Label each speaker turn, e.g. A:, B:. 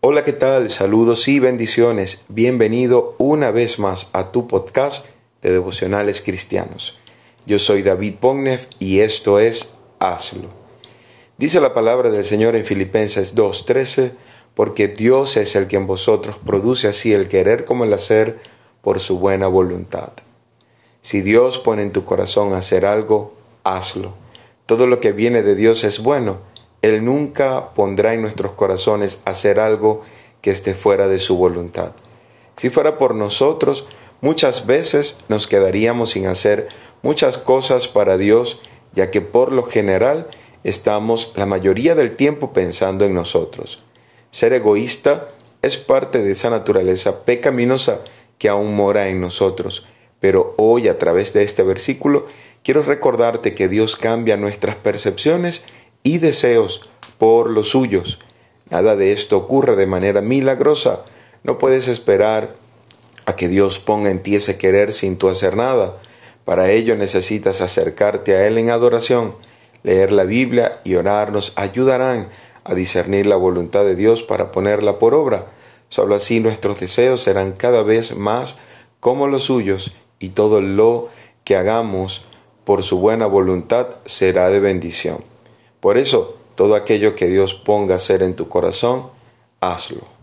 A: Hola, ¿qué tal? Saludos y bendiciones. Bienvenido una vez más a tu podcast de devocionales cristianos. Yo soy David Pognev y esto es Hazlo. Dice la palabra del Señor en Filipenses 2:13, porque Dios es el que en vosotros produce así el querer como el hacer por su buena voluntad. Si Dios pone en tu corazón hacer algo, hazlo. Todo lo que viene de Dios es bueno él nunca pondrá en nuestros corazones hacer algo que esté fuera de su voluntad. Si fuera por nosotros, muchas veces nos quedaríamos sin hacer muchas cosas para Dios, ya que por lo general estamos la mayoría del tiempo pensando en nosotros. Ser egoísta es parte de esa naturaleza pecaminosa que aún mora en nosotros. Pero hoy a través de este versículo quiero recordarte que Dios cambia nuestras percepciones y deseos por los suyos. Nada de esto ocurre de manera milagrosa. No puedes esperar a que Dios ponga en ti ese querer sin tú hacer nada. Para ello necesitas acercarte a Él en adoración. Leer la Biblia y orar nos ayudarán a discernir la voluntad de Dios para ponerla por obra. Solo así nuestros deseos serán cada vez más como los suyos y todo lo que hagamos por su buena voluntad será de bendición. Por eso, todo aquello que Dios ponga a hacer en tu corazón, hazlo.